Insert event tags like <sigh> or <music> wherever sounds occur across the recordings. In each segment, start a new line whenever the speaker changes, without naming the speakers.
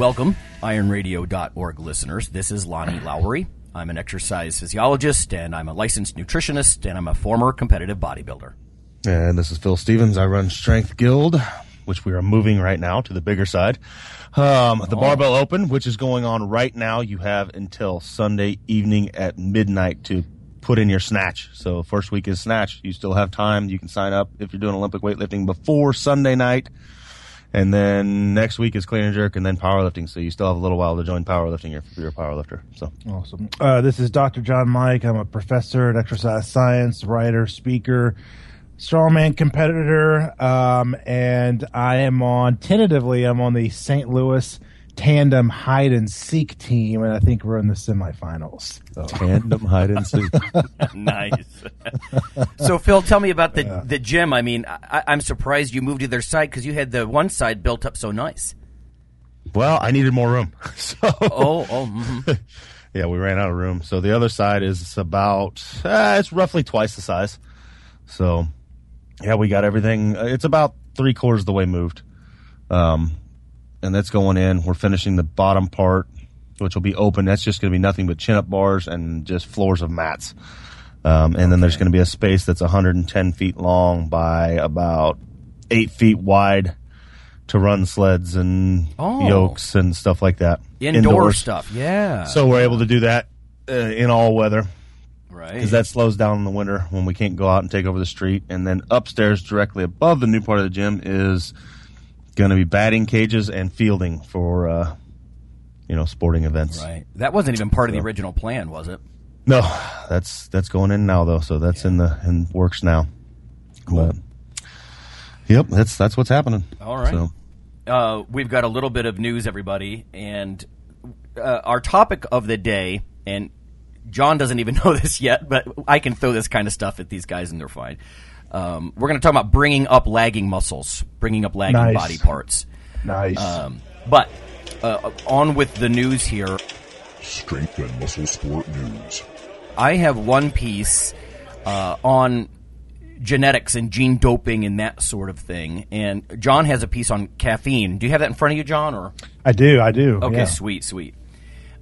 Welcome, ironradio.org listeners. This is Lonnie Lowery. I'm an exercise physiologist, and I'm a licensed nutritionist, and I'm a former competitive bodybuilder.
And this is Phil Stevens. I run Strength Guild, which we are moving right now to the bigger side. Um, the Barbell Open, which is going on right now, you have until Sunday evening at midnight to put in your snatch. So first week is snatch. You still have time. You can sign up if you're doing Olympic weightlifting before Sunday night. And then next week is clean and jerk and then powerlifting. So you still have a little while to join powerlifting if you're a powerlifter. So
Awesome. Uh, this is Dr. John Mike. I'm a professor in exercise science, writer, speaker, strongman competitor, um, and I am on tentatively. I'm on the St. Louis tandem hide and seek team, and I think we're in the semifinals. So.
tandem hide and seek. <laughs>
nice. <laughs> so, Phil, tell me about the the gym. I mean, I, I'm surprised you moved to their side because you had the one side built up so nice.
Well, I needed more room. <laughs> So
Oh, oh, mhm.
yeah, we ran out of room. So the other side is about uh, it's roughly twice the size. So yeah, we got everything. uh, It's about three quarters of the way moved, um, and that's going in. We're finishing the bottom part, which will be open. That's just going to be nothing but chin up bars and just floors of mats. Um, and then there's going to be a space that's 110 feet long by about eight feet wide to run sleds and
Oh.
yokes and stuff like that.
indoor
Indoors.
stuff. Yeah.
So we're able to do that uh, in all weather
right.
because that slows down in the winter when we can't go out and take over the street. And then upstairs, directly above the new part of the gym, is going to be batting cages and fielding for uh, you know sporting events.
right. That wasn't even part of the original plan, was it?
No, that's that's going in now though, so that's in the in works now. But yep, that's that's what's happening.
All right.
So,
uh, we've got a little bit of news, everybody, and uh, our topic of the day, and John doesn't even <laughs> know this yet, but I can throw this kind of stuff at these guys and they're fine. Um, we're going to talk about bringing up lagging muscles, bringing up lagging
Nice.
body parts.
Nice.
Um, but uh, on with the news here.
Strength and Muscle Sport News.
I have one piece uh, on genetics and gene doping and that sort of thing, and John has a piece on caffeine. Do you have that in front of you, John, or?
I do. I do.
Okay,
yeah.
sweet, sweet.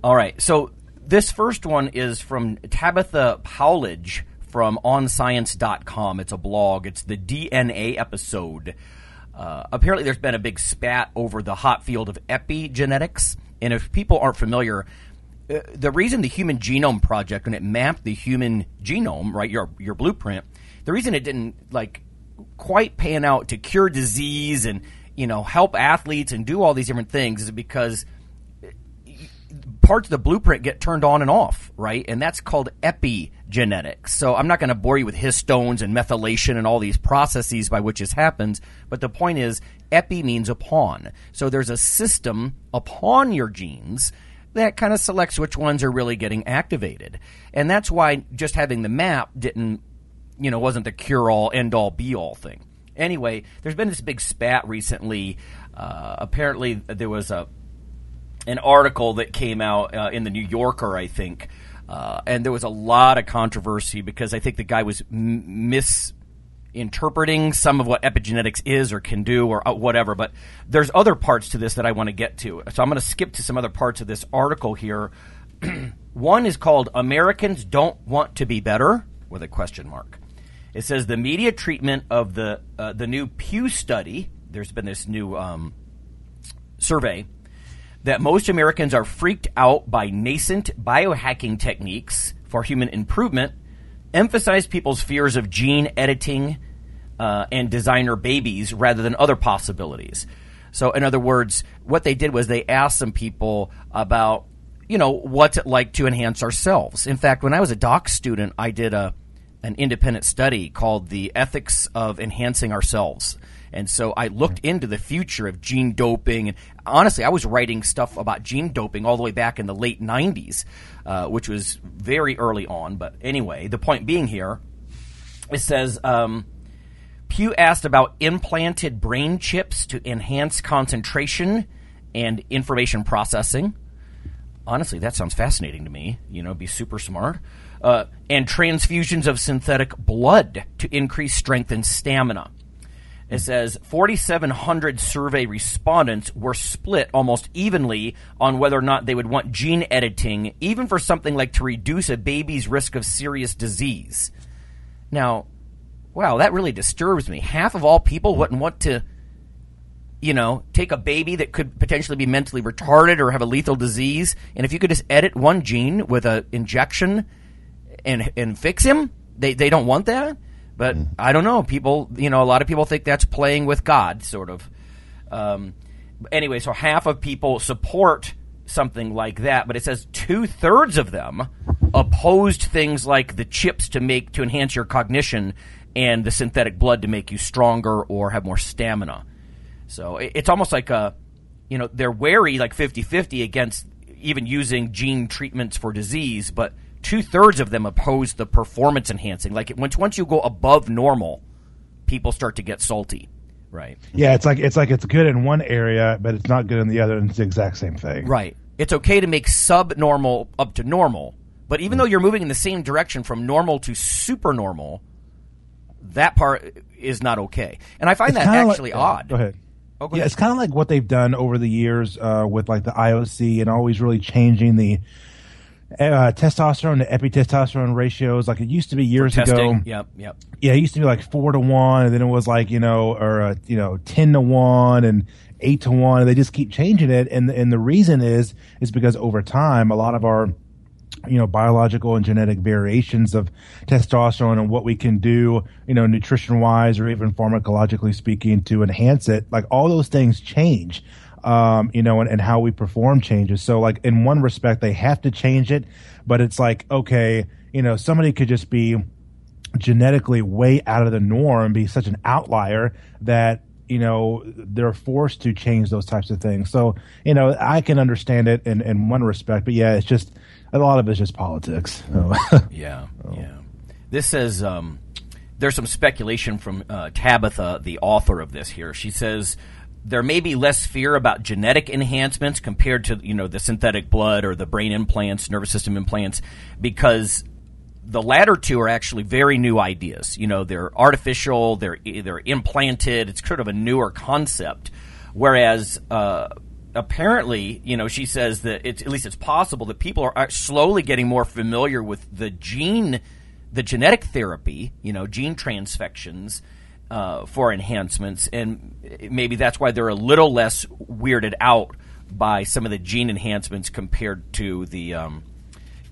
All right, so this first one is from Tabitha Powledge from onscience.com. It's a blog. It's the DNA episode. Uh, apparently, there's been a big spat over the hot field of epigenetics. And if people aren't familiar, uh, the reason the Human Genome Project, when it mapped the human genome, right, your your blueprint, the reason it didn't like quite pan out to cure disease and you know help athletes and do all these different things is because parts of the blueprint get turned on and off, right? And that's called epigenetics. So I'm not going to bore you with histones and methylation and all these processes by which this happens, but the point is epi means upon. So there's a system upon your genes that kind of selects which ones are really getting activated. And that's why just having the map didn't, you know, wasn't the cure all, end all, be all thing. Anyway, there's been this big spat recently. Uh, apparently, there was a an article that came out uh, in the New Yorker, I think, uh, and there was a lot of controversy because I think the guy was m- misinterpreting some of what epigenetics is or can do or uh, whatever. But there's other parts to this that I want to get to, so I'm going to skip to some other parts of this article here. <clears throat> One is called "Americans Don't Want to Be Better" with a question mark. It says the media treatment of the uh, the new Pew study. There's been this new um, survey that most Americans are freaked out by nascent biohacking techniques for human improvement, emphasize people's fears of gene editing uh, and designer babies rather than other possibilities. So, in other words, what they did was they asked some people about, you know, what's it like to enhance ourselves. In fact, when I was a doc student, I did a an independent study called "The Ethics of Enhancing Ourselves," And so I looked into the future of gene doping. And honestly, I was writing stuff about gene doping all the way back in the late 90s, uh, which was very early on. But anyway, the point being here, it says um, Pew asked about implanted brain chips to enhance concentration and information processing. Honestly, that sounds fascinating to me. You know, be super smart. Uh, and transfusions of synthetic blood to increase strength and stamina. It says 4,700 survey respondents were split almost evenly on whether or not they would want gene editing, even for something like to reduce a baby's risk of serious disease. Now, wow, that really disturbs me. Half of all people wouldn't want to, you know, take a baby that could potentially be mentally retarded or have a lethal disease, and if you could just edit one gene with an injection and and fix him, they they don't want that. But I don't know. People, you know, a lot of people think that's playing with God, sort of. Um, anyway, so half of people support something like that, but it says two thirds of them opposed things like the chips to make to enhance your cognition and the synthetic blood to make you stronger or have more stamina. So it, it's almost like a, you know, they're wary like 50-50 against even using gene treatments for disease, but two thirds of them oppose the performance enhancing. Like once once you go above normal, people start to get salty, right?
Yeah, it's like it's like it's good in one area, but it's not good in the other, and it's the exact same thing.
Right. It's okay to make subnormal up to normal, but even though you're moving in the same direction from normal to super normal, that part is not okay. And I find
It's
that
kinda like-
actually odd.
Go ahead.
Oh, go
yeah,
ahead.
it's kind of like what they've done over the years uh, with like the IOC and always really changing the uh, testosterone to epitestosterone ratios. Like it used to be years ago.
Yep. Yep.
Yeah, it used to be like four to one, and then it was like you know, or uh, you know, ten to one and eight to one. And they just keep changing it, and and the reason is is because over time, a lot of our you know biological and genetic variations of testosterone and what we can do you know nutrition wise or even pharmacologically speaking to enhance it like all those things change um, you know and, and how we perform changes so like in one respect they have to change it but it's like okay you know somebody could just be genetically way out of the norm be such an outlier that you know they're forced to change those types of things so you know i can understand it in, in one respect but yeah it's just a lot of it's just politics <laughs> so.
Yeah, yeah. This says um, there's some speculation from uh, Tabitha, the author of this. Here, she says there may be less fear about genetic enhancements compared to you know the synthetic blood or the brain implants, nervous system implants, because the latter two are actually very new ideas. You know, they're artificial, they're they're implanted. It's sort of a newer concept, whereas. Uh, apparently, you know, she says that it's at least it's possible that people are- slowly getting more familiar with the gene, the genetic therapy, you know, gene transfections uh, for enhancements, and maybe that's why they're a little less weirded out by some of the gene enhancements compared to the, um,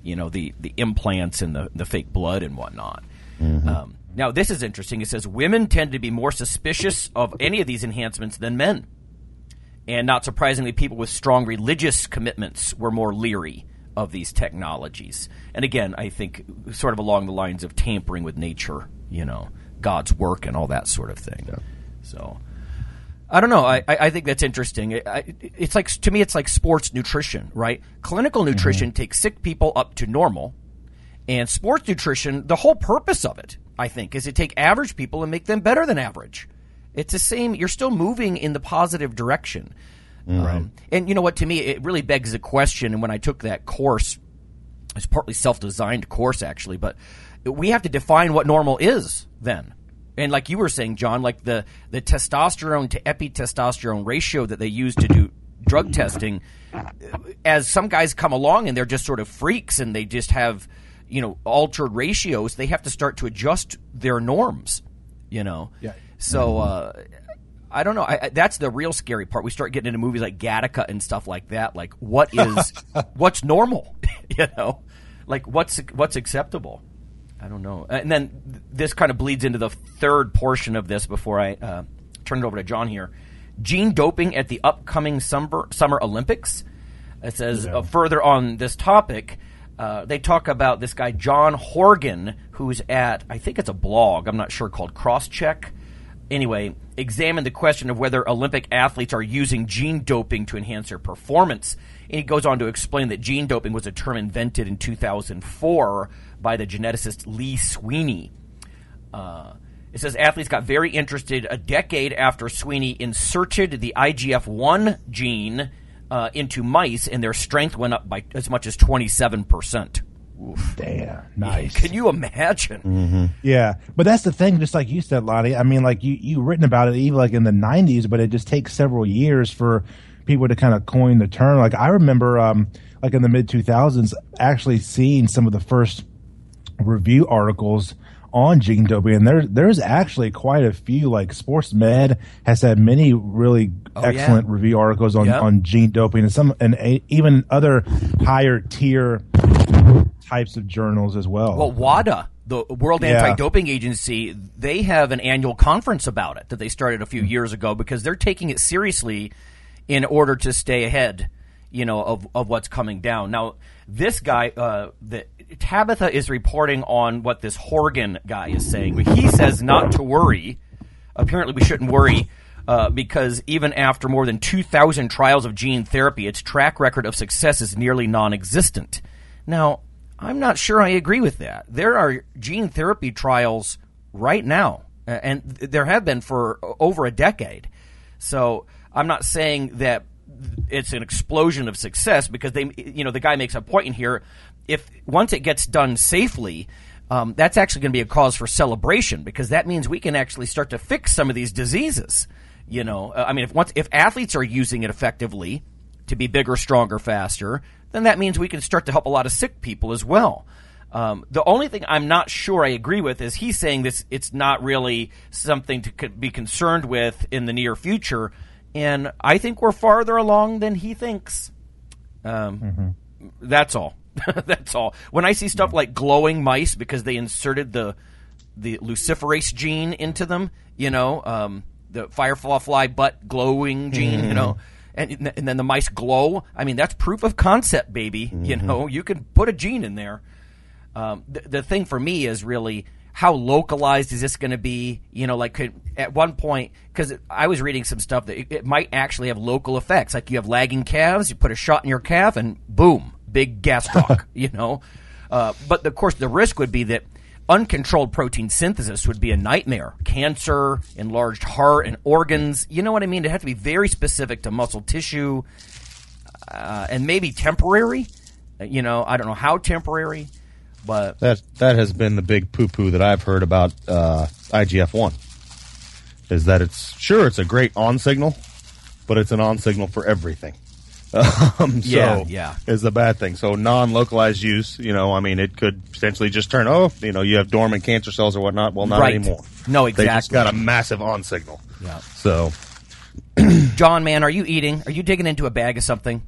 you know, the the implants and the the fake blood and whatnot. Um, now, this is interesting. It says women tend to be more suspicious of any of these enhancements than men. And not surprisingly, people with strong religious commitments were more leery of these technologies. And again, I think sort of along the lines of tampering with nature, you know, God's work and all that sort of thing. So, I don't know. I, I think that's interesting. I, I, it's like to me, it's like sports nutrition, right? Clinical nutrition takes sick people up to normal, and sports nutrition, the whole purpose of it, I think, is to take average people and make them better than average. It's the same. You're still moving in the positive direction. Um, and you know what? To me, it really begs the question. And when I took that course, it's partly self-designed course actually, but we have to define what normal is then. And like you were saying, John, like the the testosterone to epitestosterone ratio that they use to do drug testing, as some guys come along and they're just sort of freaks and they just have you know altered ratios, they have to start to adjust their norms. You know,
Yeah.
So uh, I don't know. I, I, that's the real scary part. We start getting into movies like Gattaca and stuff like that. Like, what is <laughs> what's normal? <laughs> you know, like what's what's acceptable? I don't know. And then th- this kind of bleeds into the third portion of this before I uh, turn it over to John here. Gene doping at the upcoming summer Summer Olympics. It says uh, further on this topic. Uh, they talk about this guy John Horgan, who's at I think it's a blog. I'm not sure called Crosscheck. Anyway, examine the question of whether Olympic athletes are using gene doping to enhance their performance. And he goes on to explain that gene doping was a term invented in 2004 by the geneticist Lee Sweeney. Uh, it says athletes got very interested a decade after Sweeney inserted the IGF 1 gene uh, into mice, and their strength went up by as much as 27%.
Damn, nice.
Can you imagine?
Yeah, but that's the thing. Just like you said, Lonnie. I mean, like you you written about it even like in the '90s, but it just takes several years for people to kind of coin the term. Like I remember, um, like in the mid 2000s, actually seeing some of the first review articles on gene doping, and there there's actually quite a few. Like Sports Med has had many really
Oh, yeah.
excellent review articles on
Yep.
on gene doping, and some and a, even other higher tier types of journals as well.
Well, WADA, the World
Yeah.
Anti-Doping Agency, they have an annual conference about it that they started a few years ago because they're taking it seriously in order to stay ahead, you know, of, of what's coming down. Now, this guy, uh, the, Tabitha is reporting on what this Horgan guy is saying. He says not to worry. Apparently, we shouldn't worry. Uh, because even after more than 2,000 trials of gene therapy, its track record of success is nearly non existent. Now, I'm not sure I agree with that. There are gene therapy trials right now, and there have been for over a decade. So I'm not saying that it's an explosion of success because they, you know, the guy makes a point in here. If once it gets done safely, um, that's actually going to be a cause for celebration because that means we can actually start to fix some of these diseases. You know, Uh, I mean, if once if athletes are using it effectively to be bigger, stronger, faster, then that means we can start to help a lot of sick people as well. Um, the only thing I'm not sure I agree with is he's saying this it's not really something to be concerned with in the near future, and I think we're farther along than he thinks. Um, That's all. <laughs> that's all. When I see stuff like glowing mice because they inserted the the luciferase gene into them, you know, um, the firefly butt glowing gene, you know, and and then the mice glow. I mean, that's proof of concept, baby. You know, you can put a gene in there. Um, the, the thing for me is really how localized is this going to be? You know, like could, at one point, because I was reading some stuff that it, it might actually have local effects. Like you have lagging calves, you put a shot in your calf, and boom, big gastroc. <laughs> you know, uh, but of course the risk would be that uncontrolled protein synthesis would be a nightmare. Cancer, enlarged heart and organs. You know what I mean? It has to be very specific to muscle tissue uh, and maybe temporary. Uh, You know, I don't know how temporary, but
That that has been the big poo poo that I've heard about uh, IGF one. Is that it's sure it's a great on signal, but it's an on signal for everything. <laughs> Um, so
Yeah, yeah.
is the bad thing. So non localized use, you know, I mean, it could potentially just turn. Oh, you know, you have dormant cancer cells or whatnot. Well, not
Right.
anymore.
No, exactly.
They just
exactly.
got a massive on signal.
Yeah.
So <clears throat>
John, man, are you eating? Are you digging into a bag of something?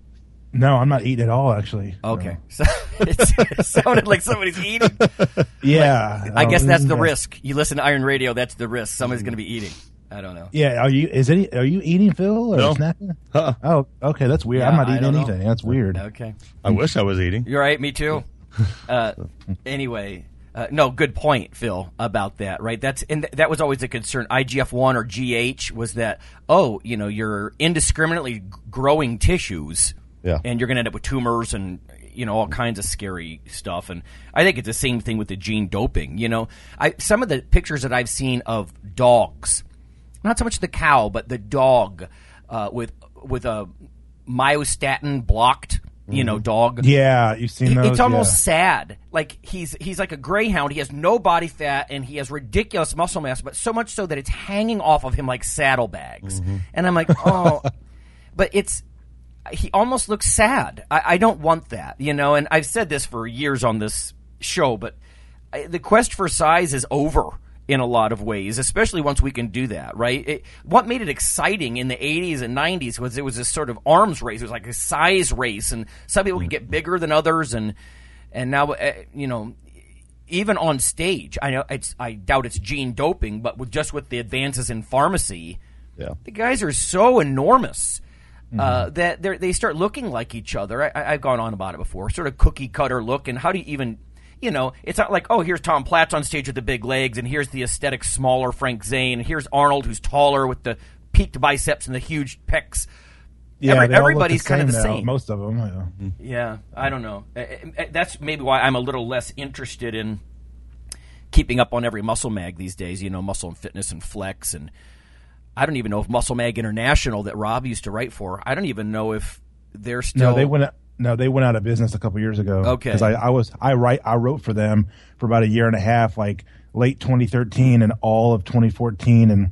no, I'm not eating at all. Actually.
Okay, so, <laughs> it sounded like somebody's eating. <laughs>
Yeah.
I guess
Um,
that's the risk. You listen to Iron Radio, that's the risk. Somebody's going to be eating. I don't know.
Yeah, are you? Is any? Are you eating, Phil, or
No.
snacking?
Uh-uh.
Oh, okay, that's weird.
Yeah,
I'm not
I
eating
don't know.
anything. That's weird.
Okay.
I wish I was eating.
You're right. Me too. <laughs> Uh, anyway, uh, no, good point, Phil, about that. Right? That's and th- that was always a concern. IGF one or GH was that. Oh, you know, you're indiscriminately growing tissues,
Yeah.
and you're going to end up with tumors and you know all kinds of scary stuff. And I think it's the same thing with the gene doping. You know, I some of the pictures that I've seen of dogs, not so much the cow, but the dog uh, with with a myostatin blocked. You know, dog.
Yeah, you've seen those.
It's almost
yeah.
sad. Like he's he's like a greyhound. He has no body fat and he has ridiculous muscle mass, but so much so that it's hanging off of him like saddlebags. And I'm like, oh, <laughs> but it's he almost looks sad. I, I don't want that, you know. And I've said this for years on this show, but the quest for size is over in a lot of ways, especially once we can do that, right? It, what made it exciting in the 80s and 90s was it was this sort of arms race. It was like a size race, and some people could get bigger than others, and and now, uh, you know, even on stage, I know it's I doubt it's gene doping, but with just with the advances in pharmacy,
Yeah.
the guys are so enormous. Uh, that they they start looking like each other. I, I- I've gone on about it before, sort of cookie cutter look. And how do you even you know, it's not like, oh, here's Tom Platz on stage with the big legs, and here's the aesthetic smaller Frank Zane, and here's Arnold who's taller with the peaked biceps and the huge pecs.
Yeah,
Every-
they all look
everybody's kind of the
now,
same.
Most of them. Yeah.
Yeah, I don't know. Uh, uh, That's maybe why I'm a little less interested in keeping up on every muscle mag these days. You know, Muscle and Fitness and Flex, and I don't even know if Muscle Mag International that Rob used to write for. I don't even know if they're still.
No, they went. No, they went out of business a couple years ago.
Okay.
because I, I was I write I wrote for them for about a year and a half, like late 2013 and all of 2014, and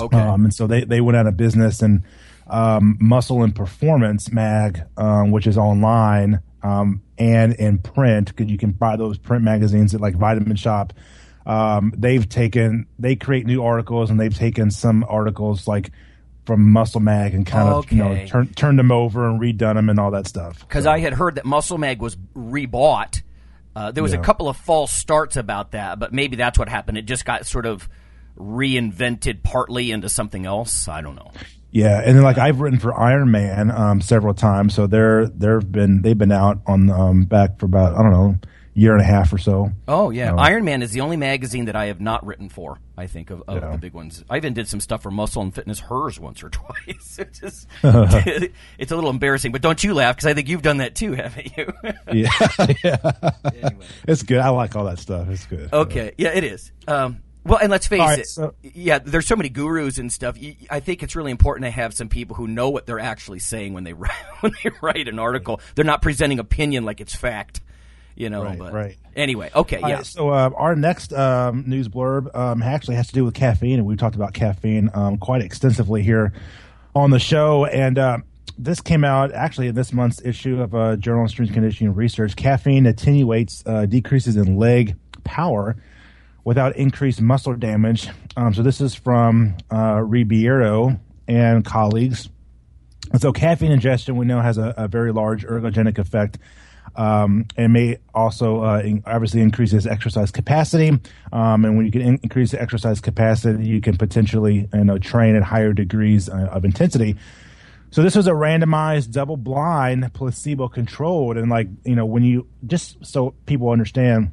Okay.
um, and so they they went out of business and um, Muscle and Performance Mag, um, which is online um, and in print, because you can buy those print magazines at like Vitamin Shoppe. Um, they've taken they create new articles and they've taken some articles like from Muscle Mag and kind of you know
Okay.
turn, turned them over and redone them and all that stuff.
because I had heard that Muscle Mag was rebought. Uh, there was a
Yeah.
couple of false starts about that, but maybe that's what happened. It just got sort of reinvented partly into something else. I don't know.
Yeah, and then like I've written for Iron Man um, several times, so they're they've been they've been out on um, back for about I don't know year and a half or so.
Oh yeah,
No.
Iron Man is the only magazine that I have not written for. I think of, of
Yeah.
the big ones. I even did some stuff for Muscle and Fitness Hers once or <laughs> twice. It's just, <laughs> it's a little embarrassing, but don't you laugh because I think you've done that too, <laughs> haven't you?
Yeah, yeah, it's good. I like all that stuff. It's good.
okay, yeah, it is. Um, well, and let's face
right,
it.
so-
yeah, there's so many gurus and stuff. I think it's really important to have some people who know what they're actually saying when they write, when they write an article. They're not presenting opinion like it's fact. You know,
Right,
but
right.
anyway, okay,
All
yeah.
right, so uh, our next um, news blurb um, actually has to do with caffeine, and we've talked about caffeine um, quite extensively here on the show. And uh, this came out actually in this month's issue of uh, Journal of Strength Conditioning Research. Caffeine attenuates uh, decreases in leg power without increased muscle damage. Um, so this is from uh, Ribeiro and colleagues. So caffeine ingestion we know has a, a very large ergogenic effect. Um, and may also uh, in, obviously increases exercise capacity. Um, and when you can in- increase the exercise capacity, you can potentially you know train at higher degrees uh, of intensity. So this was a randomized, double-blind, placebo-controlled, and like you know when you just so people understand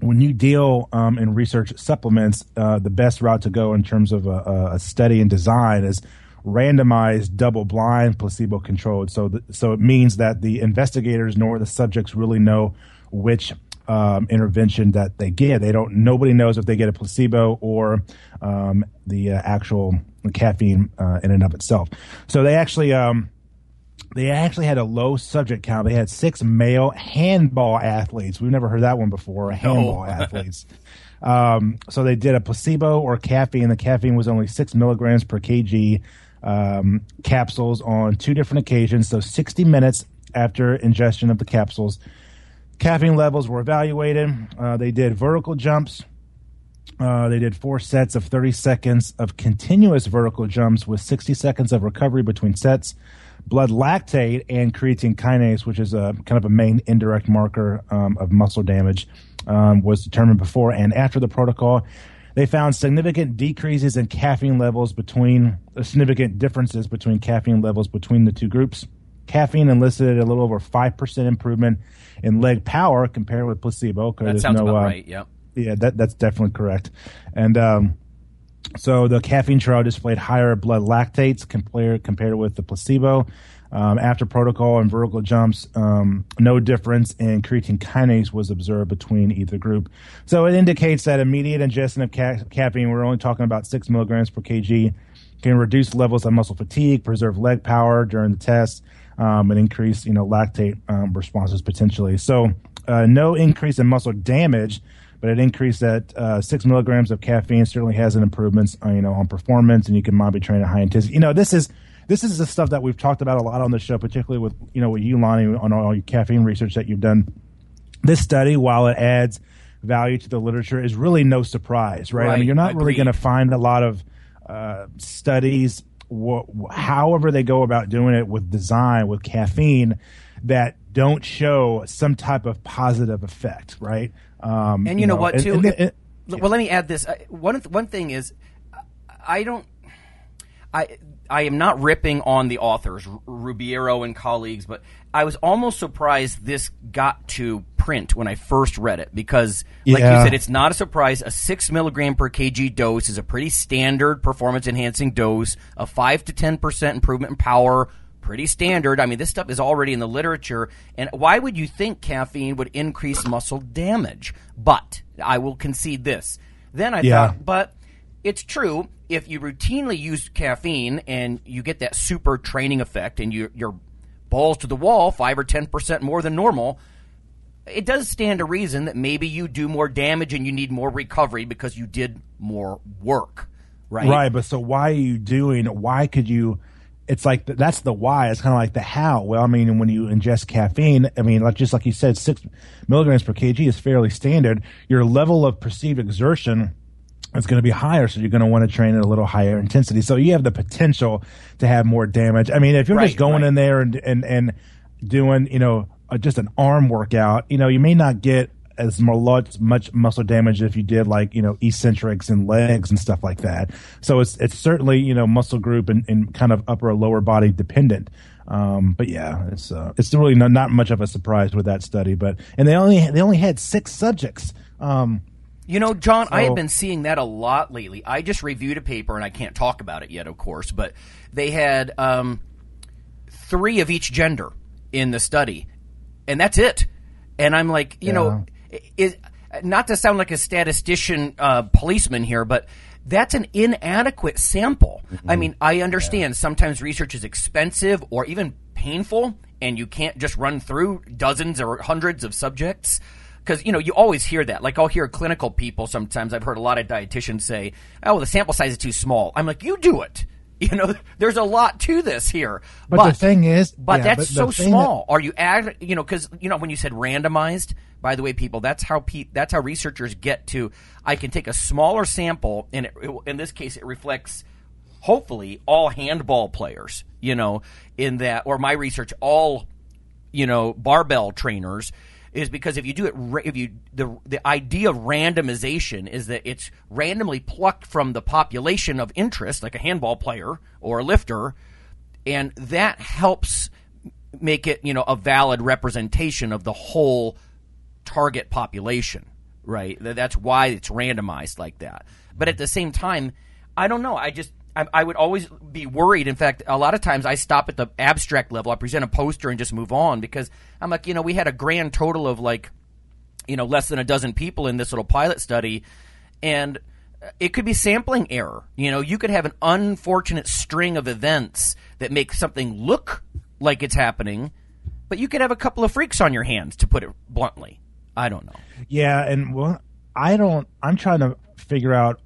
when you deal um, in research supplements, uh, the best route to go in terms of a, a study and design is randomized, double-blind, placebo-controlled. So, th- so it means that the investigators nor the subjects really know which um, intervention that they get. They don't. Nobody knows if they get a placebo or um, the uh, actual caffeine uh, in and of itself. So they actually. Um, they actually had a low subject count. They had six male handball athletes. We've never heard that one before. Handball <laughs> athletes. Um, so they did a placebo or caffeine. The caffeine was only six milligrams per kg um, capsules on two different occasions. So 60 minutes after ingestion of the capsules, caffeine levels were evaluated. Uh, they did vertical jumps. Uh, they did four sets of 30 seconds of continuous vertical jumps with 60 seconds of recovery between sets. Blood lactate and creatine kinase, which is a kind of a main indirect marker um, of muscle damage, um, was determined before and after the protocol. They found significant decreases in caffeine levels between uh, significant differences between caffeine levels between the two groups. Caffeine elicited a little over five percent improvement in leg power compared with placebo.
That
there's
sounds
no,
about
uh,
right. Yep.
yeah, that that's definitely correct. And um, so the caffeine trial displayed higher blood lactates compared compared with the placebo. Um, after protocol and vertical jumps, um, no difference in creatine kinase was observed between either group. So it indicates that immediate ingestion of ca- caffeine, we're only talking about six milligrams per kg, can reduce levels of muscle fatigue, preserve leg power during the test, um, and increase you know lactate um, responses potentially. So uh, no increase in muscle damage, but an increase at uh, six milligrams of caffeine certainly has an improvements uh, you know on performance, and you can maybe train at high intensity. You know this is. This is the stuff that we've talked about a lot on the show, particularly with you know with you, Lonnie, on all your caffeine research that you've done this study, while it adds value to the literature, is really no surprise, right? I mean, you're not really going to find a lot of uh, studies, wh- however they go about doing it with design, with caffeine, that don't show some type of positive effect, right? Um,
And you know, what,
and-
too?
and-
It-
and-
well, let me add this. One one thing is, I don't. I I am not ripping on the authors, R- Ribeiro and colleagues, but I was almost surprised this got to print when I first read it because, like
Yeah.
you said, it's not a surprise. A six milligram per kg dose is a pretty standard performance enhancing dose. A five to ten percent improvement in power, pretty standard. I mean, this stuff is already in the literature. And why would you think caffeine would increase muscle damage? But I will concede this. Then I
Yeah.
thought, but it's true if you routinely use caffeine and you get that super training effect and you, you're balls to the wall five or ten percent more than normal it does stand to reason that maybe you do more damage and you need more recovery because you did more work right
Right, but so why are you doing? Why could you? It's like th- that's the why. It's kind of like the how. Well, I mean, when you ingest caffeine, I mean, like just like you said, six milligrams per kg is fairly standard. Your level of perceived exertion is going to be higher, so you're going to want to train at a little higher intensity. So you have the potential to have more damage. I mean, if you're
Right,
just going
right.
in there and and and doing, you know, just an arm workout, you know, you may not get as much, much muscle damage if you did like you know eccentrics and legs and stuff like that. So it's it's certainly you know muscle group and, and kind of upper or lower body dependent. Um, but yeah, it's uh, it's really not, not much of a surprise with that study. But and they only they only had six subjects. Um,
you know john i have been seeing that a lot lately. I just reviewed a paper and i can't talk about it yet of course but they had um, three of each gender in the study and that's it. And i'm like you know is not to sound like a statistician uh, policeman here but that's an inadequate sample. I mean i understand sometimes research is expensive or even painful and you can't just run through dozens or hundreds of subjects because you know you always hear that. Like i'll hear clinical people sometimes. I've heard a lot of dietitians say oh the sample size is too small. I'm like you do it. <laughs> You know <laughs> there's a lot to this here.
But the thing is-
but
yeah,
that's
but
so small. Are you add you know because you know when you said randomized by the way people that's how pe- that's how researchers get to i can take a smaller sample and it, it- in this case it reflects hopefully all handball players you know in that or my research all you know barbell trainers is because if you do it if you the the idea of randomization is that it's randomly plucked from the population of interest like a handball player or a lifter and that helps make it you know a valid representation of the whole target population right? That's why it's randomized like that. But at the same time i don't know. I just I, I would always be worried. In fact a lot of times i stop at the abstract level. I present a poster and just move on because i'm like you know we had a grand total of like you know less than a dozen people in this little pilot study and uh, it could be sampling error. You know you could have an unfortunate string of events that make something look like it's happening but you could have a couple of freaks on your hands to put it bluntly. I don't know.
Yeah, and well, I don't. I'm trying to figure out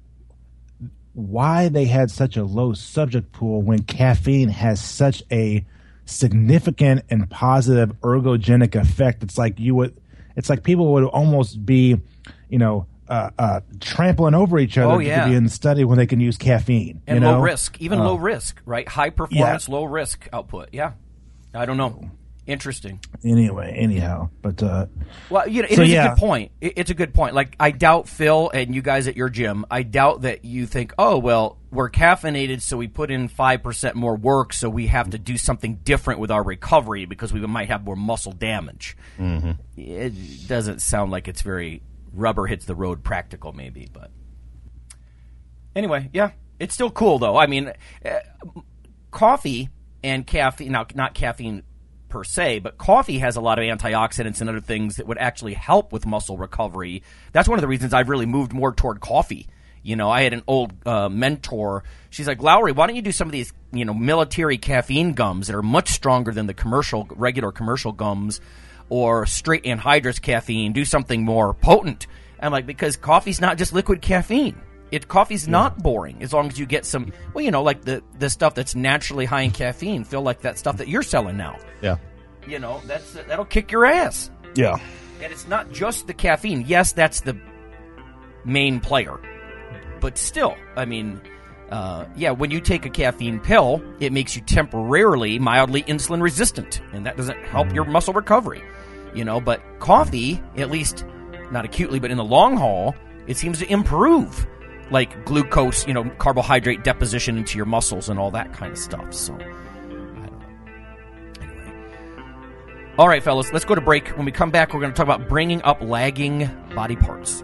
why they had such a low subject pool when caffeine has such a significant and positive ergogenic effect. It's like you would. It's like people would almost be, you know, uh, uh, trampling over each other
Oh,
to
yeah.
be in the study when they can use caffeine.
and
you know?
low risk even
Uh,
low risk right high performance low risk output yeah i don't know interesting
Anyway, anyhow, but uh,
Well, you know, it is
So,
a good point. It- It's a good point. Like, I doubt Phil and you guys at your gym. I doubt that you think, oh, well, we're caffeinated, so we put in five percent more work, so we have to do something different with our recovery because we might have more muscle damage. Mm-hmm. It doesn't sound like it's very rubber hits the road practical, maybe, but anyway, yeah, it's still cool though. I mean, uh, coffee and caffeine now not caffeine per se but coffee has a lot of antioxidants and other things that would actually help with muscle recovery. That's one of the reasons i've really moved more toward coffee. You know i had an old uh, mentor. She's like lowery why don't you do some of these you know military caffeine gums that are much stronger than the commercial regular commercial gums or straight anhydrous caffeine. Do something more potent. I'm like because coffee's not just liquid caffeine it coffee's not boring as long as you get some well you know like the the stuff that's naturally high in caffeine feel like that stuff that you're selling now.
Yeah.
you know that's that'll kick your ass.
Yeah.
and it's not just the caffeine. Yes that's the main player. But still i mean uh, yeah when you take a caffeine pill it makes you temporarily mildly insulin resistant and that doesn't help your muscle recovery you know. But coffee at least not acutely but in the long haul it seems to improve like glucose you know carbohydrate deposition into your muscles and all that kind of stuff so. Anyway.
All right, fellas, let's go to break. When we come back, we're going to talk about bringing up lagging body parts.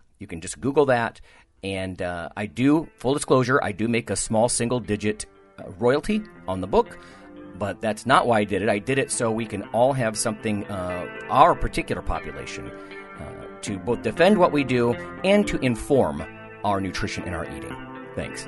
You can just Google that. And uh, I do, full disclosure, I do make a small single digit uh, royalty on the book, but that's not why I did it. I did it so we can all have something, uh, our particular population, uh, to both defend what we do and to inform our nutrition and our eating. Thanks.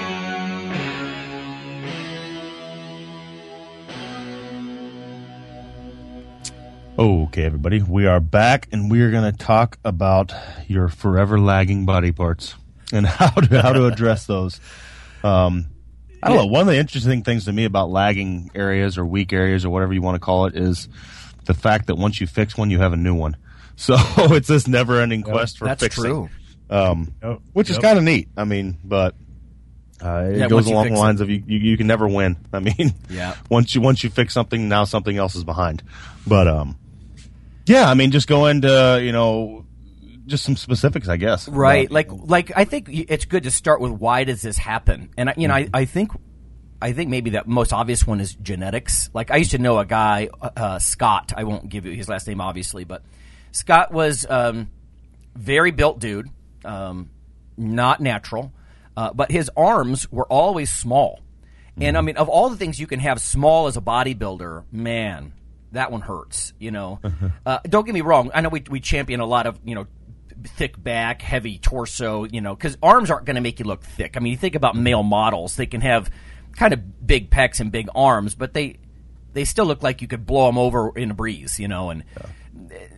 Okay, everybody, we are back, and we are going to talk about your forever lagging body parts and <laughs> how to how to address those. Um, I don't know. One of the interesting things to me about lagging areas or weak areas or whatever you want to call it is the fact that once you fix one, you have a new one. <laughs> So it's this never-ending quest for
That's
fixing,
true.
Um,
Yep.
which is kind of neat. I mean, but uh, it
Yeah,
goes along the lines of you, you, you can never win. I mean,
Yeah. <laughs>
once you once you fix something, now something else is behind. But um, yeah, I mean, just go into you know just some specifics, I guess.
Right. Like, like I think it's good to start with why does this happen? And I- you know, I, I think, I think maybe the most obvious one is genetics. Like I used to know a guy, uh, uh, Scott. I won't give you his last name, obviously, but Scott was um, very built dude, um, not natural, uh, but his arms were always small. And I mean, of all the things you can have small as a bodybuilder, man, that one hurts. You know, uh, don't get me wrong. I know we we champion a lot of you know thick back, heavy torso. You know, because arms aren't going to make you look thick. I mean, you think about male models; they can have kind of big pecs and big arms, but they they still look like you could blow them over in a breeze. You know, and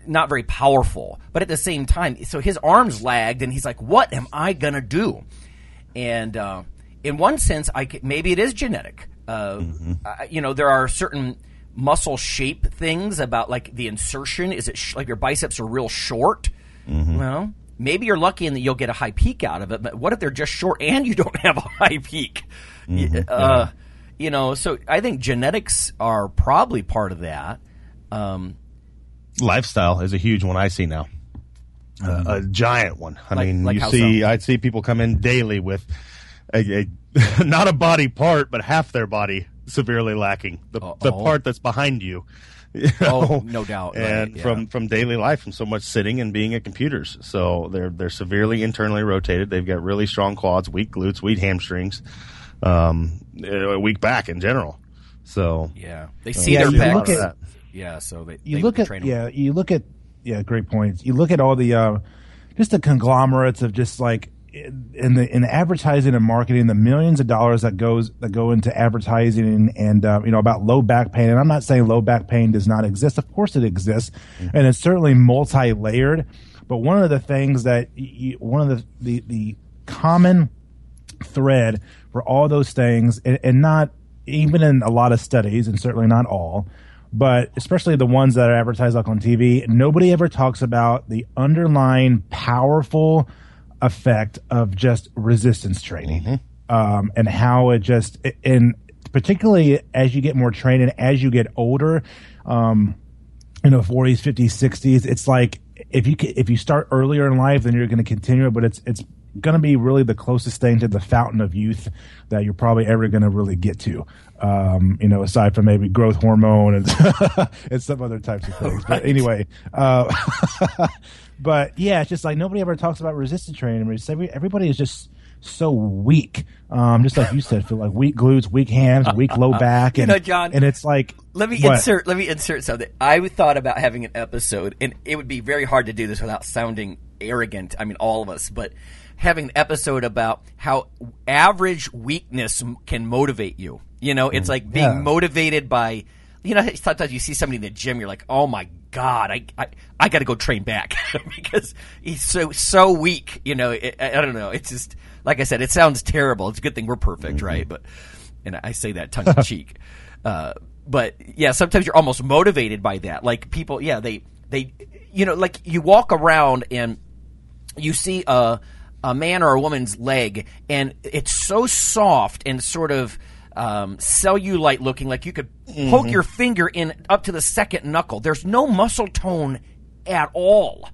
not very powerful. But at the same time, so his arms lagged, and he's like, "What am I gonna do?" And uh, in one sense, I c- maybe it is genetic. Uh, I- you know, there are certain muscle shape things about like the insertion. Is it sh- like your biceps are real short? Well, maybe you're lucky in that you'll get a high peak out of it. But what if they're just short and you <laughs> don't have a high peak? Y- uh, You know, so I think genetics are probably part of that. Um,
lifestyle is a huge one I see now. Uh, a giant one. I
Like-
mean,
like
you see,
so?
I'd see people come in daily with a, a <laughs> not a body part, but half their body severely lacking. The, the
Uh-oh.
part that's behind you. <laughs> you
Oh, no doubt,
And
right, yeah.
from from daily life, from so much sitting and being at computers, so they're they're severely internally rotated. They've got really strong quads, weak glutes, weak hamstrings, um, a weak back in general. So
Yeah, they see
Yeah,
their
you
pecs.
look at-
yeah, so they
you
they
look at
train 'em.
yeah you look at yeah great points you look at all the uh just the conglomerates of just like in the in advertising and marketing the millions of dollars that goes that go into advertising and, and uh, you know about low back pain. And i'm not saying low back pain does not exist. Of course it exists. And it's certainly multi-layered. But one of the things that you, one of the the, the common thread for all those things and, and not even in a lot of studies and certainly not all but especially the ones that are advertised like on tv nobody ever talks about the underlying powerful effect of just resistance training um, and how it just and particularly as you get more trained and as you get older um, you know 40s 50s 60s it's like if you if you start earlier in life then you're going to continue it but it's it's going to be really the closest thing to the fountain of youth that you're probably ever going to really get to um, you know aside from maybe growth hormone and, <laughs> and some other types of things but anyway uh, <laughs> but yeah it's just like nobody ever talks about resistance training it's every, everybody is just so weak um, just like you said feel like weak glutes weak hands weak low <laughs> back
You
and,
know, John,
and it's like
Let me
what?
insert. Let me insert something. I thought about having an episode, and it would be very hard to do this without sounding arrogant. I mean, all of us, but having an episode about how average weakness can motivate you. You know, it's like being
Yeah.
motivated by. You know, sometimes you see somebody in the gym, you're like, "Oh my god, I I, I got to go train back <laughs> because he's so so weak." You know, it, I, I don't know. It's just like I said, it sounds terrible. It's a good thing we're perfect, right? But and I say that tongue in <laughs> cheek. Uh, but yeah, sometimes you're almost motivated by that. Like people, yeah, they they you know, like you walk around and you see a a man or a woman's leg, and it's so soft and sort of um, cellulite looking, like you could poke your finger in up to the second knuckle. There's no muscle tone at all,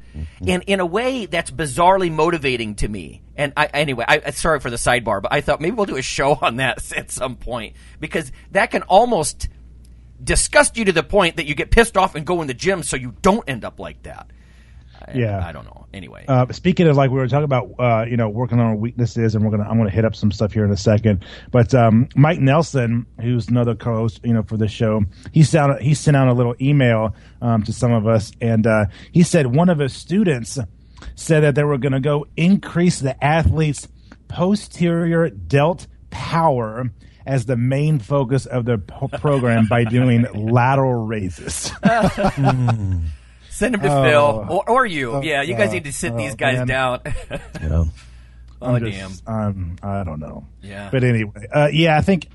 and in a way that's bizarrely motivating to me. And I, anyway, I- sorry for the sidebar, but I thought maybe we'll do a show on that <laughs> at some point because that can almost disgust you to the point that you get pissed off and go in the gym so you don't end up like that.
Yeah.
I don't know. Anyway,
Uh, speaking of like we were talking about, uh, you know, working on our weaknesses, and we're gonna I'm gonna hit up some stuff here in a second. But um, Mike Nelson, who's another co-host, you know, for this show, he sent he sent out a little email um, to some of us, and uh, he said one of his students said that they were going to go increase the athlete's posterior delt power as the main focus of the program by doing <laughs> lateral raises.
Send him to
oh,
Phil or, or you.
oh,
yeah, you guys
uh,
need to sit
oh,
these guys
man.
down. <laughs>
yeah.
oh
I'm
damn.
just- um, I don't know.
Yeah.
But anyway, uh, yeah, I think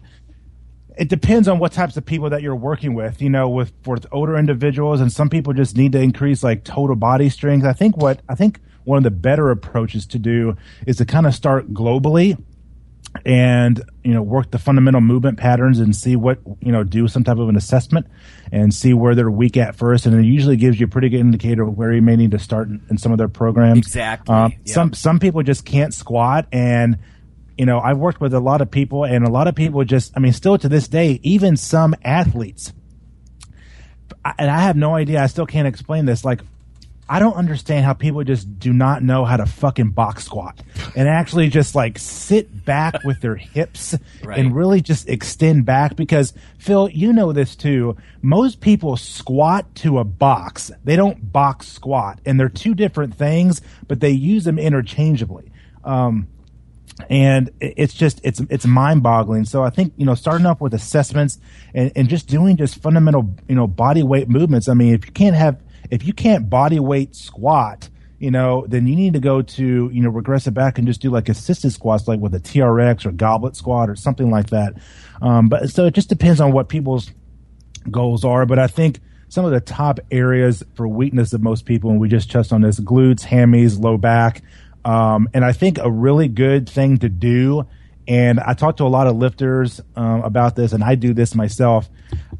it depends on what types of people that you're working with. You know, with for older individuals, and some people just need to increase like total body strength. I think what I think one of the better approaches to do is to kind of start globally and you know work the fundamental movement patterns and see what you know do some type of an assessment and see where they're weak at first. And it usually gives you a pretty good indicator of where you may need to start in, in some of their programs.
Exactly,
um,
yeah.
some some people just can't squat. And you know i've worked with a lot of people and a lot of people just i mean still to this day even some athletes and i have no idea i still can't explain this like I don't understand how people just do not know how to fucking box squat and actually just like sit back with their hips
Right.
and really just extend back because Phil, you know this too. Most people squat to a box. They don't box squat and they're two different things, but they use them interchangeably. Um, and it's just it's it's mind boggling. So I think you know starting off with assessments and, and just doing just fundamental you know body weight movements. I mean, if you can't have if you can't body weight squat, you know, then you need to go to you know regress it back and just do like assisted squats, like with a TRX or goblet squat or something like that. Um, but so it just depends on what people's goals are. But I think some of the top areas for weakness of most people, and we just touched on this glutes, hammies, low back. Um, and I think a really good thing to do, and I talk to a lot of lifters um, about this, and I do this myself.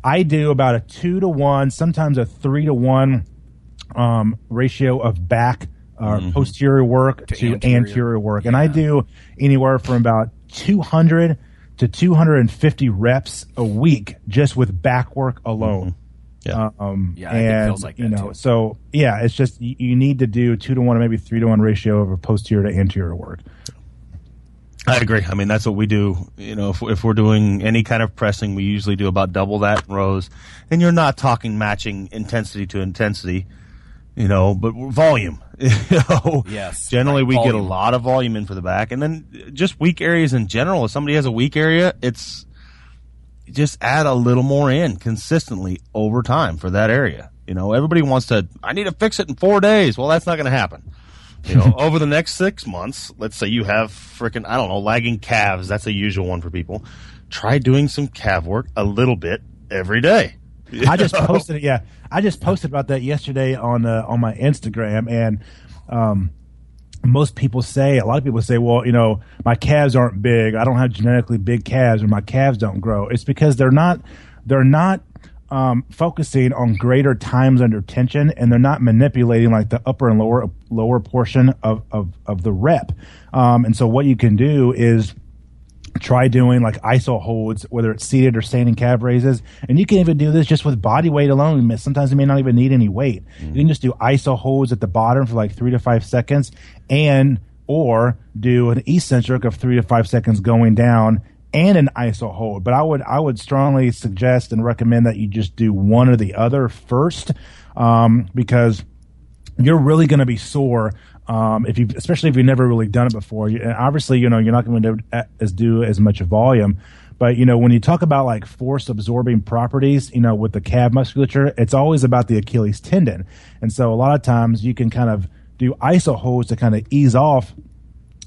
I do about a two to one, sometimes a three to one um, ratio of back or
Mm-hmm.
posterior work to,
anterior.
anterior. work, and I do anywhere from about 200 to 250 reps a week just with back work alone.
Yeah.
Um,
Yeah,
and,
feels like
you know,
too.
so yeah, it's just you, you need to do two to one or maybe three to one ratio of a posterior to anterior work.
I agree. I mean, that's what we do. You know, if, if we're doing any kind of pressing, we usually do about double that in rows. And you're not talking matching intensity to intensity, you know, but volume. <laughs> you know,
Yes,
Generally,
right,
we get a lot of volume in for the back, and then just weak areas in general. If somebody has a weak area, it's just add a little more in consistently over time for that area. You know, everybody wants to. I need to fix it in four days. Well, that's not going to happen. You know, <laughs> over the next six months, let's say you have freaking, I don't know, lagging calves. That's a usual one for people. Try doing some calf work a little bit every day.
I <laughs> just posted it. Yeah, I just posted about that yesterday on uh, on my Instagram, and um, most people say a lot of people say, well, you know, my calves aren't big. I don't have genetically big calves, or my calves don't grow. It's because they're not they're not um, focusing on greater times under tension, and they're not manipulating like the upper and lower lower portion of of, of the rep. Um, and so what you can do is try doing like iso holds, whether it's seated or standing calf raises. And you can even do this just with body weight alone. Sometimes you may not even need any weight. You can just do iso holds at the bottom for like three to five seconds and or do an eccentric of three to five seconds going down and an iso hold. But I would I would strongly suggest and recommend that you just do one or the other first, um, because you're really going to be sore um, if you, especially if you've never really done it before. You, and obviously, you know you're not going to do as do as much volume. But you know when you talk about like force absorbing properties, you know with the calf musculature, it's always about the Achilles tendon. And so a lot of times you can kind of do iso holds to kind of ease off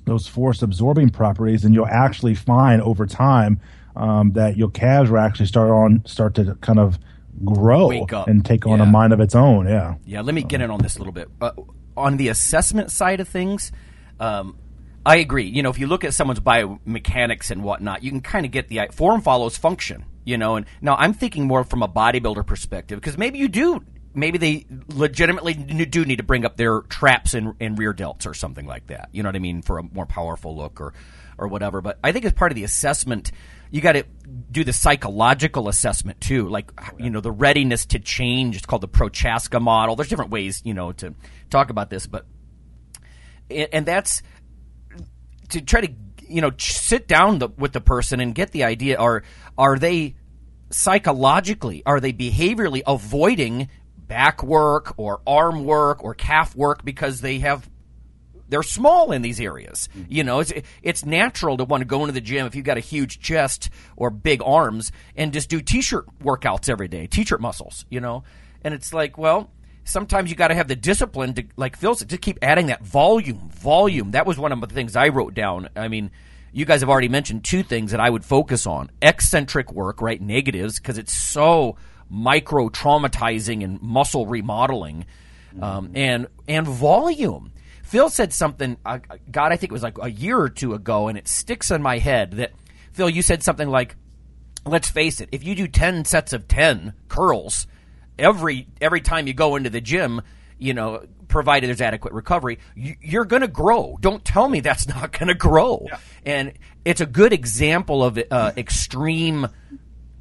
those force absorbing properties, and you'll actually find over time um, that your calves will actually start on start to kind of grow and take on
Yeah.
a mind of its own. Yeah.
Yeah, let me get in on this a little bit. Uh, on the assessment side of things, um, I agree. You know, if you look at someone's biomechanics and whatnot, you can kind of get the form follows function. You know, and now I'm thinking more from a bodybuilder perspective because maybe you do. Maybe they legitimately do need to bring up their traps and, and rear delts or something like that. You know what I mean for a more powerful look or or whatever. But I think as part of the assessment, you got to do the psychological assessment too, like you know the readiness to change. It's called the Prochaska model. There's different ways you know to talk about this, but and that's to try to you know sit down the, with the person and get the idea are are they psychologically are they behaviorally avoiding back work or arm work or calf work because they have they're small in these areas. You know, it's it's natural to want to go into the gym if you've got a huge chest or big arms and just do t-shirt workouts every day, t-shirt muscles. You know, and it's like, well, sometimes you got to have the discipline to, like Phil said, to keep adding that volume. Volume. That was one of the things I wrote down. I mean. You guys have already mentioned two things that I would focus on: eccentric work, right? Negatives, because it's so micro traumatizing and muscle remodeling, um, and and volume. Phil said something, uh, God, I think it was like a year or two ago, and it sticks in my head that, Phil, you said something like, let's face it, if you do 10 sets of 10 curls every every time you go into the gym, you know, provided there's adequate recovery, you, you're going to grow. Don't tell me that's <laughs> not going to grow. And it's a good example of uh, extreme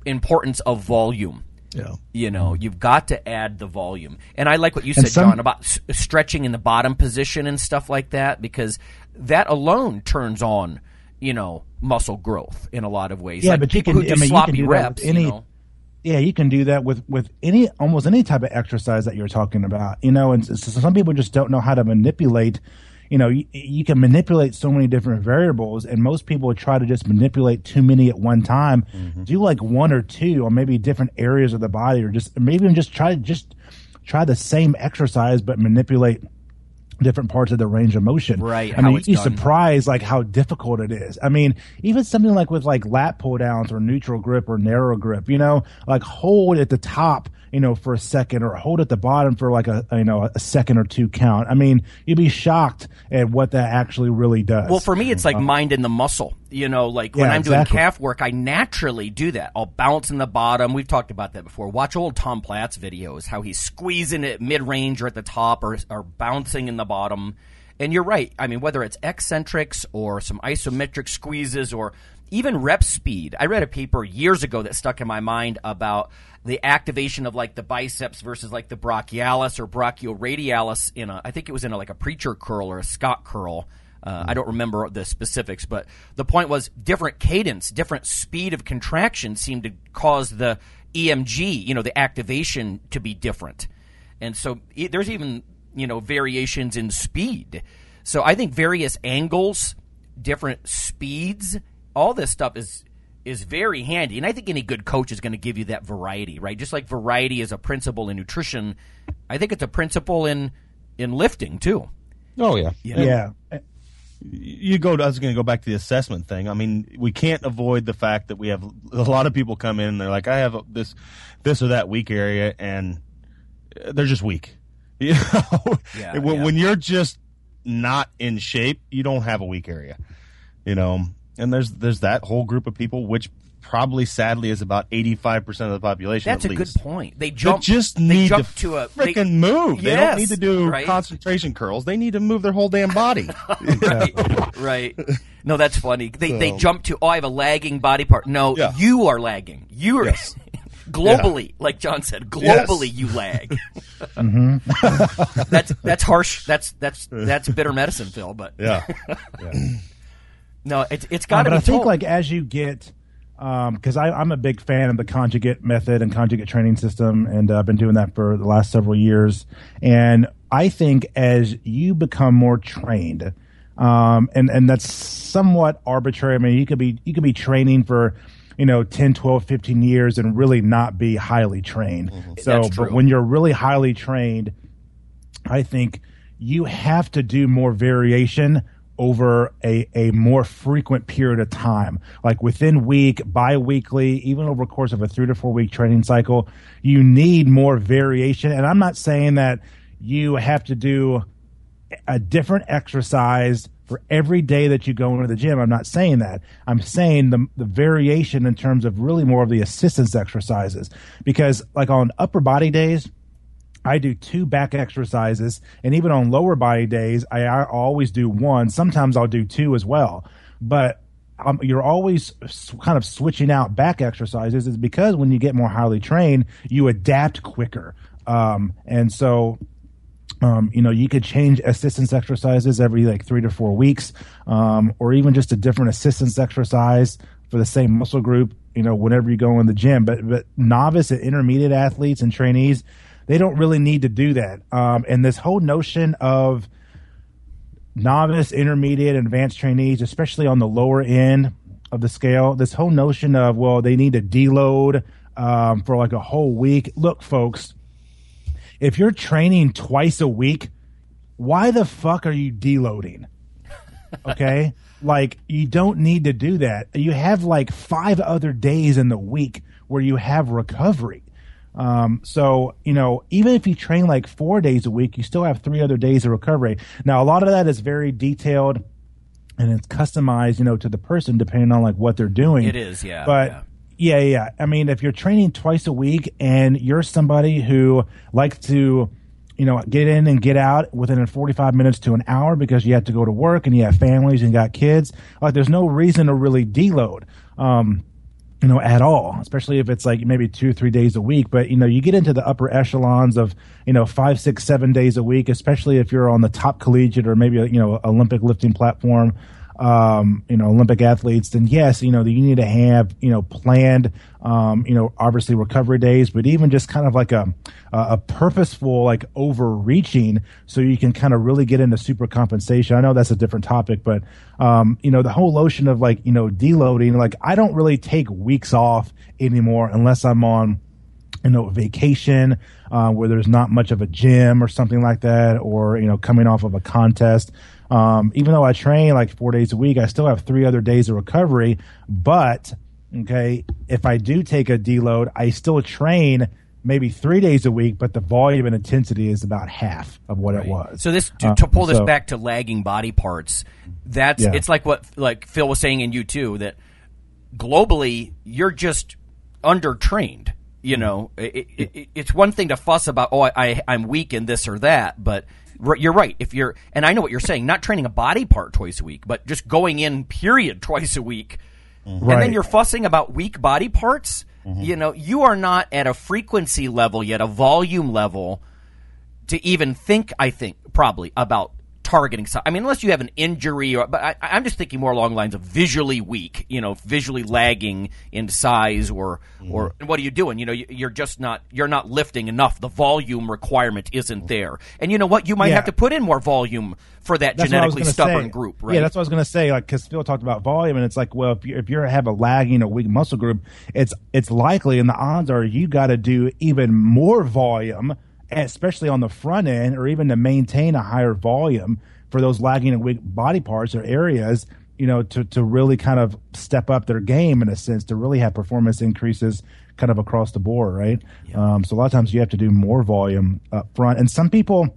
importance of volume.
Yeah.
You know, you've got to add the volume. And I like what you said,
some-
John, about s- stretching in the bottom position and stuff like that, because that alone turns on, you know, muscle growth in a lot of ways.
Yeah,
Like
but you can-
who
I
do
mean, you
sloppy
do that with
reps,
any-
you know.
yeah, you can do that with with any almost any type of exercise that you're talking about. You know, and so some people just don't know how to manipulate. You know, you, you can manipulate so many different variables, and most people try to just manipulate too many at one time. Do like one or two, or maybe different areas of the body, or just maybe even just try just try the same exercise but manipulate different parts of the range of motion.
Right,
I mean, you'd be surprised like how difficult it is. I mean, even something like with like lat pull downs or neutral grip or narrow grip, you know, like hold at the top you know, for a second or hold at the bottom for like a, you know, a second or two count. I mean, you'd be shocked at what that actually really does.
Well, for me, it's like uh, mind in the muscle. You know, like when
Yeah,
I'm
exactly.
doing calf work, I naturally do that. I'll bounce in the bottom. We've talked about that before. Watch old Tom Platz videos, how he's squeezing it mid range or at the top or, or bouncing in the bottom. And you're right. I mean, whether it's eccentrics or some isometric squeezes or even rep speed. I read a paper years ago that stuck in my mind about the activation of like the biceps versus like the brachialis or brachioradialis in a, I think it was in a, like a preacher curl or a Scott curl. Uh, I don't remember the specifics, but the point was different cadence, different speed of contraction seemed to cause the EMG, you know, the activation to be different. And so e- there's even, you know, variations in speed. So I think various angles, different speeds, all this stuff is is very handy. And I think any good coach is going to give you that variety, right? Just like variety is a principle in nutrition, I think it's a principle in in lifting too.
Oh yeah,
yeah.
you go. To, I was going to go back to the assessment thing. I mean, we can't avoid the fact that we have a lot of people come in and they're like, I have this, this or that weak area, and they're just weak. <laughs> You know,
Yeah,
when,
yeah.
when you're just not in shape, you don't have a weak area. You know, and there's there's that whole group of people, which probably sadly is about 85 percent of the population.
That's
at
a good point. They
They
jump
just
they
need
jump
to,
to a they-
freaking move. They don't need to do
right?
concentration curls. They need to move their whole damn body. <laughs>
right, right. No, that's funny. They they jump to oh, I have a lagging body part. No,
Yeah.
you are lagging. You are
Yes. <laughs>
globally, like John said, globally you lag. <laughs> Mm-hmm. that's that's harsh. That's that's that's bitter medicine, Phil. But
yeah.
No, it's it's
Uh,
got to
but
be
I think
told.
like as you get because I I'm a big fan of the conjugate method and conjugate training system, and uh, I've been doing that for the last several years. And I think as you become more trained, um, and and that's somewhat arbitrary. I mean, you could be you could be training for you know 10 12 15 years and really not be highly trained so
That's
but when you're really highly trained I think you have to do more variation over a, a more frequent period of time. Like within week, bi-weekly, even over the course of a three to four week training cycle, you need more variation. And I'm not saying that you have to do a different exercise for every day that you go into the gym. I'm not saying that. I'm saying the, the variation in terms of really more of the assistance exercises. Because like on upper body days, I do two back exercises, and even on lower body days, I, I always do one. Sometimes I'll do two as well, but um, you're always kind of switching out back exercises. Is because when you get more highly trained, you adapt quicker, um, and so um, you know, you could change assistance exercises every like three to four weeks, um, or even just a different assistance exercise for the same muscle group. You know, whenever you go in the gym. But but novice and intermediate athletes and trainees, they don't really need to do that. Um, and this whole notion of novice, intermediate, and advanced trainees, especially on the lower end of the scale, this whole notion of well, they need to deload um, for like a whole week. Look, folks, if you're training twice a week, why the fuck are you deloading? <laughs> Okay? like you don't need to do that. You have like five other days in the week where you have recovery. Um, so, you know, even if you train like four days a week, you still have three other days of recovery. Now, a lot of that is very detailed and it's customized, you know, to the person depending on like what they're doing.
It is, yeah,
But
yeah.
yeah, yeah. I mean, if you're training twice a week and you're somebody who likes to, you know, get in and get out within 45 minutes to an hour because you have to go to work and you have families and got kids, like there's no reason to really deload. Um, you know, at all, especially if it's like maybe two three days a week. But, you know, you get into the upper echelons of, you know, five, six, seven days a week, especially if you're on the top collegiate or maybe, you know, Olympic lifting platform, um, you know, Olympic athletes, then yes, you know, you need to have, you know, planned, um, you know, obviously recovery days, but even just kind of like a, a purposeful, like overreaching so you can kind of really get into super compensation. I know that's a different topic, but, um, you know, the whole notion of like, you know, deloading, like I don't really take weeks off anymore unless I'm on, you know, vacation, uh, where there's not much of a gym or something like that, or, you know, coming off of a contest. Um, even though I train like four days a week, I still have three other days of recovery. But, okay, if I do take a deload, I still train maybe three days a week, but the volume and intensity is about half of what it was.
So this to,
Uh,
to pull this
so-
back to lagging body parts, that's
Yeah.
it's like what like Phil was saying in you too that globally you're just undertrained. You hmm. know, it, it, it, it's one thing to fuss about oh I, I I'm weak in this or that, but you're right. If you're and I know what you're saying, not training a body part twice a week, but just going in period <laughs> twice a week, mm-hmm. and then you're fussing about weak body parts. Mm-hmm. You know, you are not at a frequency level yet, a volume level to even think, I think, probably about targeting. So, I mean, unless you have an injury, or but I, I'm just thinking more along the lines of visually weak, you know, visually lagging in size, or mm-hmm. or what are you doing? You know, you- you're just not you're not lifting enough. The volume requirement isn't there, and you know what? You might
Yeah.
have to put in more volume for that
That's what I was
genetically stubborn
say.
group, right?
Yeah, that's what I was going to say. Like, because Phil talked about volume, and it's like, well, if you if you have a lagging or weak muscle group, it's it's likely, and the odds are you got to do even more volume, especially on the front end, or even to maintain a higher volume for those lagging and weak body parts or areas. You know, to to really kind of step up their game in a sense, to really have performance increases kind of across the board, right? Um, so a lot of times you have to do more volume up front, and some people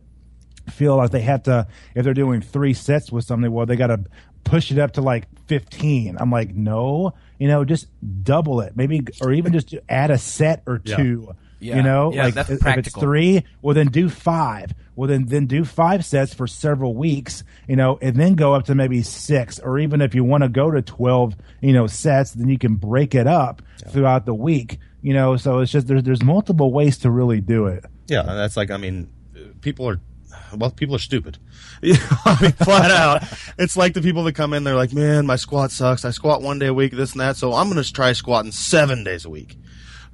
feel like they have to if they're doing three sets with something well they got to push it up to like 15 i'm like no you know just double it maybe or even just add a set or two
Yeah.
You know
Yeah,
like
that's
if it's three well then do five well then then do five sets for several weeks you know and then go up to maybe six or even if you want to go to 12 you know sets then you can break it up throughout the week you know so it's just there's there's multiple ways to really do it
Yeah, that's like I mean, people are well, people are stupid. <laughs> You know, I mean, flat out. It's like the people that come in, they're like, "Man, my squat sucks. I squat one day a week, this and that. So I'm going to try squatting seven days a week."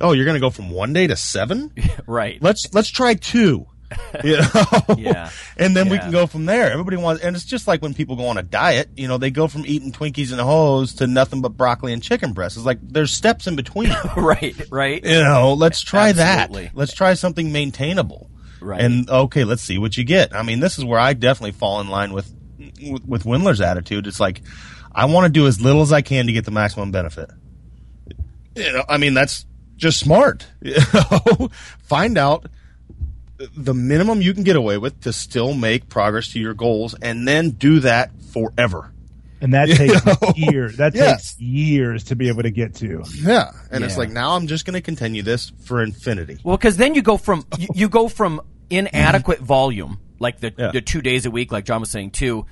Oh, you're going to go from one day to seven? <laughs>
right.
Let's let's try two. <laughs> You know?
Yeah.
And then we can go from there. Everybody wants, and it's just like when people go on a diet. You know, they go from eating Twinkies and hoes to nothing but broccoli and chicken breasts. It's like there's steps in between. <laughs>
right. Right.
you know, let's try
Absolutely.
that. Let's try something maintainable.
Right.
And okay, let's see what you get. I mean, this is where I definitely fall in line with with, with Wendler's attitude. It's like I want to do as little as I can to get the maximum benefit. You know, I mean that's just smart. <laughs> Find out the minimum you can get away with to still make progress to your goals, and then do that forever.
and that <laughs> takes years that
Yes.
takes years to be able to get to
Yeah, and it's like now I'm just going to continue this for infinity.
Well, because then you go from <laughs> you, you go from inadequate mm-hmm. volume, like the
Yeah.
the two days a week, like John was saying, to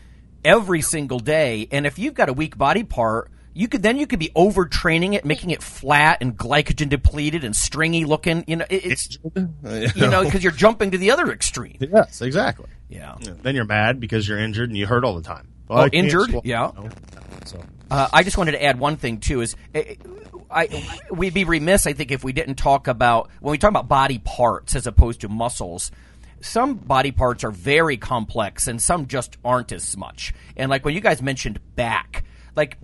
every single day. And if you've got a weak body part, you could then you could be overtraining it, making it flat and glycogen depleted and stringy looking. You know, it, it's <laughs> you know because you're jumping to the other extreme.
Yes, exactly.
Yeah.
Then you're mad because you're injured and you hurt all the time. Well,
Oh, injured?
squat.
Yeah.
No. So
Uh, I just wanted to add one thing too. Is eh, I we'd be remiss, I think, if we didn't talk about when we talk about body parts as opposed to muscles. Some body parts are very complex, and some just aren't as much. And like when you guys mentioned back, like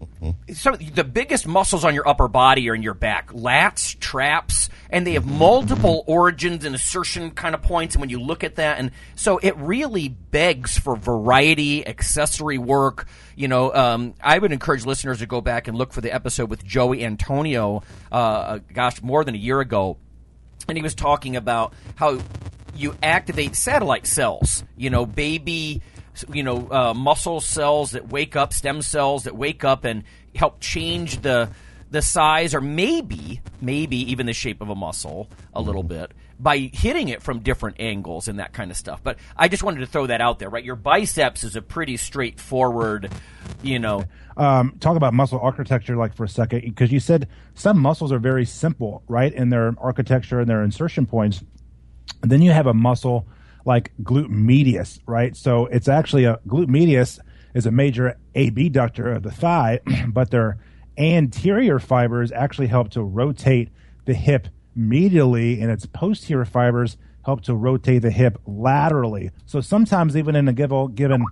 so the biggest muscles on your upper body are in your back, lats, traps, and they have multiple origins and insertion kind of points. And when you look at that, and so it really begs for variety, accessory work. You know, um, I would encourage listeners to go back and look for the episode with Jose Antonio. Uh, gosh, more than a year ago, and he was talking about how you activate satellite cells. You know, baby, you know, uh, muscle cells that wake up, stem cells that wake up and help change the the size or maybe maybe even the shape of a muscle a little bit by hitting it from different angles and that kind of stuff. But I just wanted to throw that out there, right? Your biceps is a pretty straightforward, you know, <laughs>
um, talk about muscle architecture like for a second because you said some muscles are very simple right in their architecture and their insertion points and then you have a muscle like glute medius right so it's actually a glute medius is a major abductor of the thigh <clears throat> but their anterior fibers actually help to rotate the hip medially and its posterior fibers help to rotate the hip laterally so sometimes even in a given given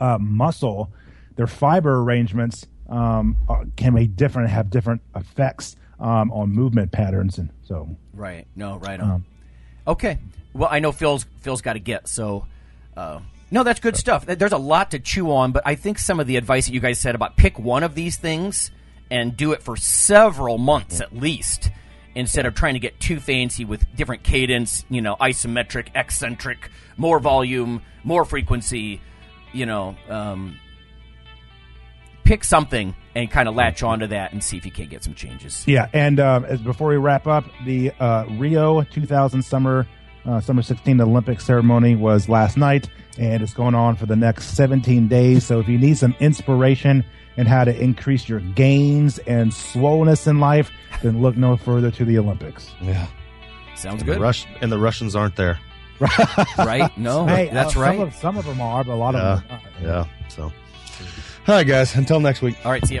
uh, muscle, their fiber arrangements um, uh, can be different, and have different effects um, on movement patterns, and so
Right. No, right on. okay. Well, I know Phil's Phil's got to get so. Uh, no, that's good stuff. There's a lot to chew on, but I think some of the advice that you guys said about pick one of these things and do it for several months at least
instead of trying to get too fancy with different cadence, you know, isometric, eccentric, more volume, more frequency, you know, um, pick something and kind of latch onto that and see if you can't get some changes.
Yeah, and um, as before we wrap up, the uh, Rio 2000 Summer uh, Summer 16 Olympic ceremony was last night, and it's going on for the next 17 days. So if you need some inspiration and how to increase your gains and slowness in life, then look no further to the Olympics.
Yeah.
Sounds
And
good.
the, Rush, and the Russians aren't there. <laughs>
right? No, <laughs>
Hey,
that's
uh,
right.
Some of, some of them are, but a lot
Yeah.
of them. Are.
Yeah. So, all right, guys. Until next week.
All right, see ya.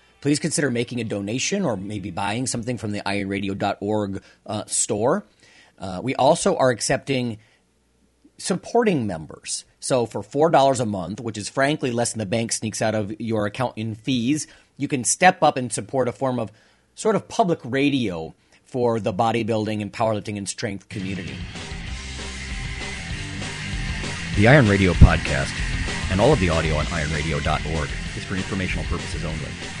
please consider making a donation or maybe buying something from the ironradio.org uh, store. Uh, we also are accepting supporting members. So for $4 a month, which is frankly less than the bank sneaks out of your account in fees, you can step up and support a form of sort of public radio for the bodybuilding and powerlifting and strength community.
The Iron Radio podcast and all of the audio on ironradio.org is for informational purposes only.